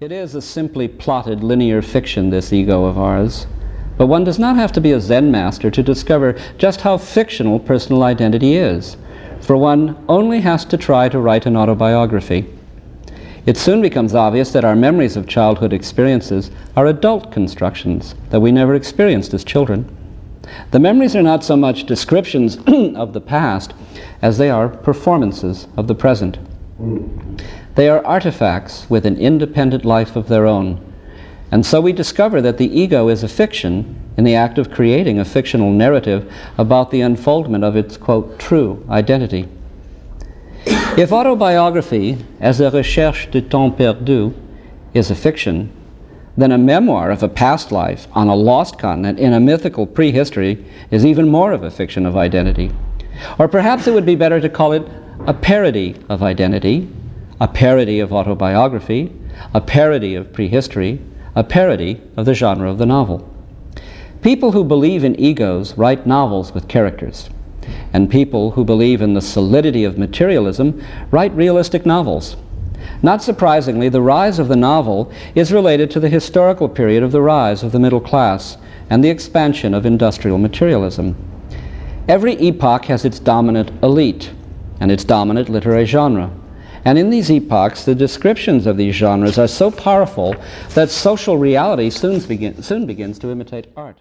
It is a simply plotted linear fiction, this ego of ours. But one does not have to be a Zen master to discover just how fictional personal identity is, for one only has to try to write an autobiography. It soon becomes obvious that our memories of childhood experiences are adult constructions that we never experienced as children. The memories are not so much descriptions of the past as they are performances of the present. Hmm. They are artifacts with an independent life of their own. And so we discover that the ego is a fiction in the act of creating a fictional narrative about the unfoldment of its, quote, true identity. If autobiography, as a recherche de temps perdu, is a fiction, then a memoir of a past life on a lost continent in a mythical prehistory is even more of a fiction of identity. Or perhaps it would be better to call it a parody of identity, a parody of autobiography, a parody of prehistory, a parody of the genre of the novel. People who believe in egos write novels with characters, and people who believe in the solidity of materialism write realistic novels. Not surprisingly, the rise of the novel is related to the historical period of the rise of the middle class and the expansion of industrial materialism. Every epoch has its dominant elite and its dominant literary genre. And in these epochs, the descriptions of these genres are so powerful that social reality soon, begin, soon begins to imitate art.